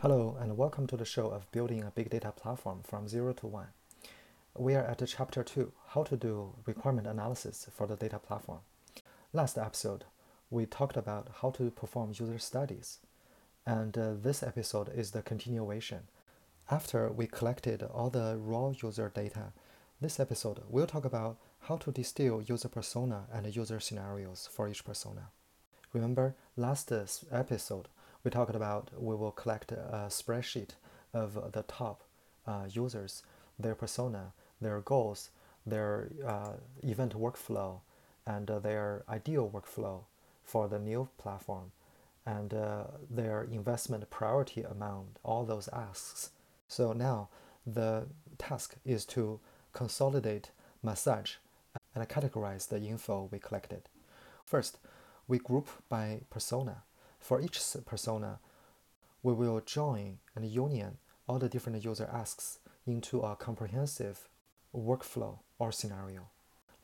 Hello, and welcome to the show of building a big data platform from zero to one. We are at chapter two how to do requirement analysis for the data platform. Last episode, we talked about how to perform user studies, and uh, this episode is the continuation. After we collected all the raw user data, this episode we'll talk about how to distill user persona and user scenarios for each persona. Remember last episode we talked about we will collect a spreadsheet of the top uh, users, their persona, their goals, their uh, event workflow, and uh, their ideal workflow for the new platform, and uh, their investment priority among all those asks. So now the task is to consolidate, massage, and categorize the info we collected. First, we group by persona. For each persona, we will join and union all the different user asks into a comprehensive workflow or scenario.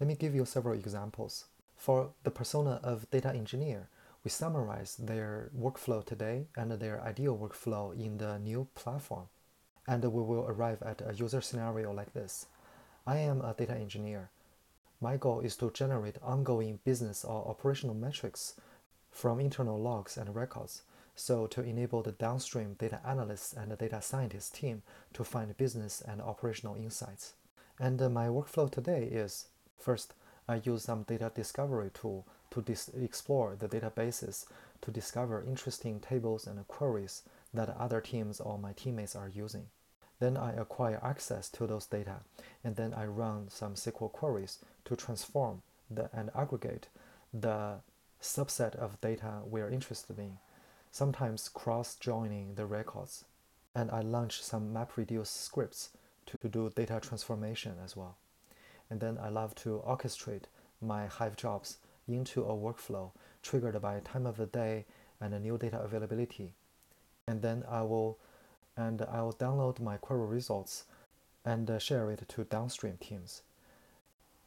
Let me give you several examples. For the persona of data engineer, we summarize their workflow today and their ideal workflow in the new platform. And we will arrive at a user scenario like this. I am a data engineer. My goal is to generate ongoing business or operational metrics from internal logs and records, so to enable the downstream data analysts and data scientist team to find business and operational insights. And uh, my workflow today is first, I use some data discovery tool to dis- explore the databases to discover interesting tables and queries that other teams or my teammates are using. Then I acquire access to those data, and then I run some SQL queries to transform the, and aggregate the subset of data we're interested in, sometimes cross-joining the records. And I launch some MapReduce scripts to, do data transformation as well. And then I love to orchestrate my Hive jobs into a workflow triggered by time of the day and new data availability. And then I will and I will download my query results and uh, share it to downstream teams.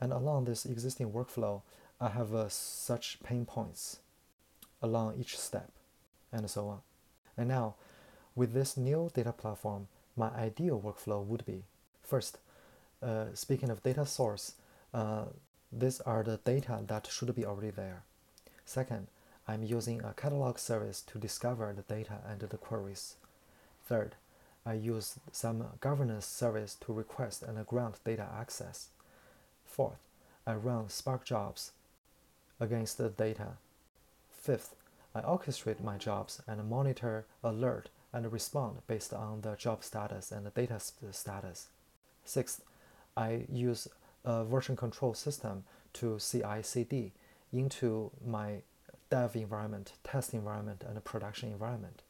And along this existing workflow, I have uh, such pain points along each step, and so on. And now, with this new data platform, my ideal workflow would be first, uh, speaking of data source, uh, these are the data that should be already there. Second, I'm using a catalog service to discover the data and the queries. Third, I use some governance service to request and grant data access. Fourth, I run Spark jobs against the data. Fifth, I orchestrate my jobs and monitor, alert, and respond based on the job status and the data status. Sixth, I use a version control system to CI CD into my dev environment, test environment, and production environment.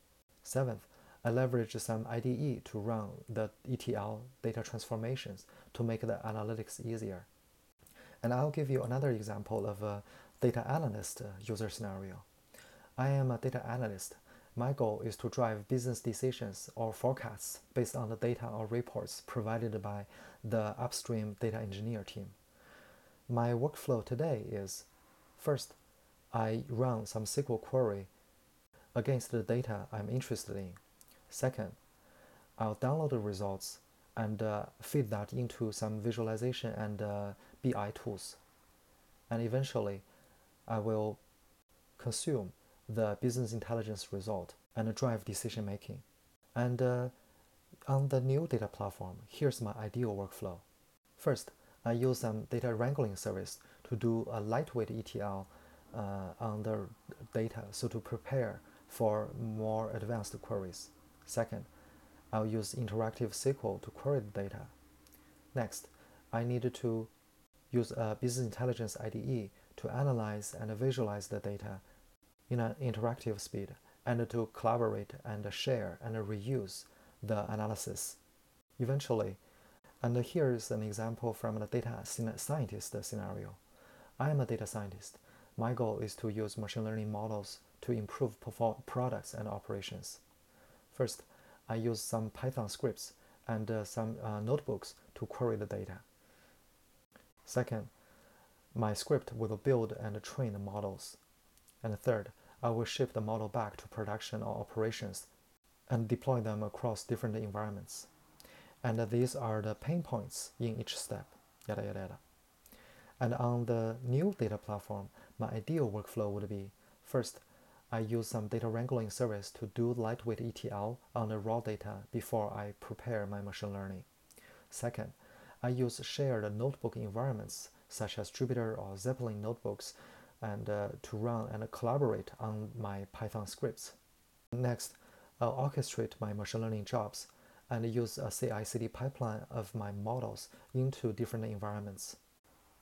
Seventh, I leverage some IDE to run the ETL data transformations to make the analytics easier. And I'll give you another example of a data analyst uh, user scenario. I am a data analyst. My goal is to drive business decisions or forecasts based on the data or reports provided by the upstream data engineer team. My workflow today is first, I run some SQL query against the data I'm interested in. Second, I'll download the results and uh, feed that into some visualization and uh, BI tools. And eventually, I will consume the business intelligence result and drive decision making. And uh, on the new data platform, here's my ideal workflow. First, I use some data wrangling service to do a lightweight ETL uh, on the data, so to prepare for more advanced queries. Second, I'll use interactive SQL to query the data. Next, I need to use a business intelligence IDE to analyze and visualize the data in an interactive speed and to collaborate and share and reuse the analysis. Eventually, and here is an example from the data scientist scenario. I am a data scientist. My goal is to use machine learning models to improve products and operations. First, I use some Python scripts and uh, some uh, notebooks to query the data. Second, my script will build and train the models. And third, I will ship the model back to production or operations and deploy them across different environments. And these are the pain points in each step, yada yada yada. And on the new data platform, my ideal workflow would be first, I use some data wrangling service to do lightweight ETL on the raw data before I prepare my machine learning. Second, I use shared notebook environments such as Jupyter or Zeppelin notebooks and uh, to run and collaborate on my Python scripts. Next, I'll orchestrate my machine learning jobs and use a CI/CD pipeline of my models into different environments.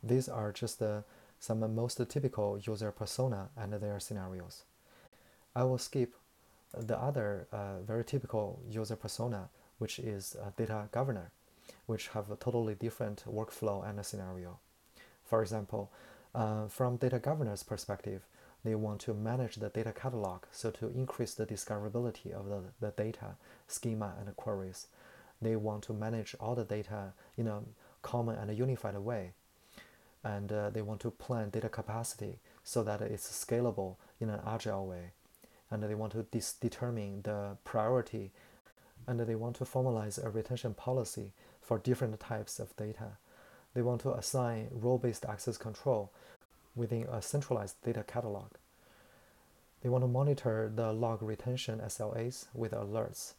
These are just uh, some most typical user persona and their scenarios. I will skip the other uh, very typical user persona, which is a data governor, which have a totally different workflow and a scenario. For example, uh, from data governor's perspective, they want to manage the data catalog so to increase the discoverability of the, the data, schema, and queries. They want to manage all the data in a common and unified way. And uh, they want to plan data capacity so that it's scalable in an agile way. And they want to dis- determine the priority and they want to formalize a retention policy for different types of data. They want to assign role-based access control within a centralized data catalog. They want to monitor the log retention SLAs with alerts.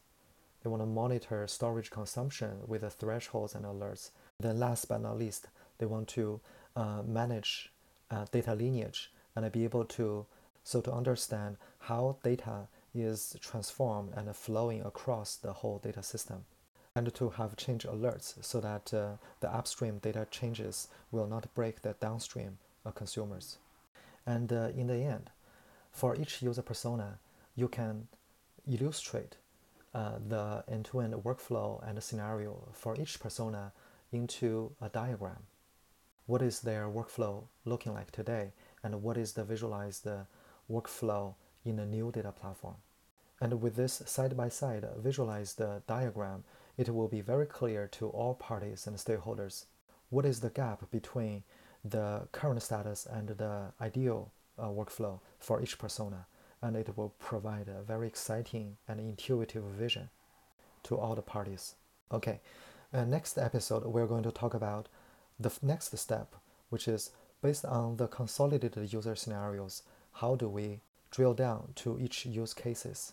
They want to monitor storage consumption with the thresholds and alerts. Then last but not least, they want to uh, manage uh, data lineage and be able to so to understand how data is transformed and flowing across the whole data system and to have change alerts so that uh, the upstream data changes will not break the downstream uh, consumers. And uh, in the end, for each user persona, you can illustrate uh, the end-to-end workflow and scenario for each persona into a diagram. What is their workflow looking like today, and what is the visualized workflow in the new data platform? And with this side-by-side visualized diagram, it will be very clear to all parties and stakeholders what is the gap between the current status and the ideal uh, workflow for each persona, and it will provide a very exciting and intuitive vision to all the parties. Okay, uh, next episode we're going to talk about the next step, which is based on the consolidated user scenarios, how do we drill down to each use cases?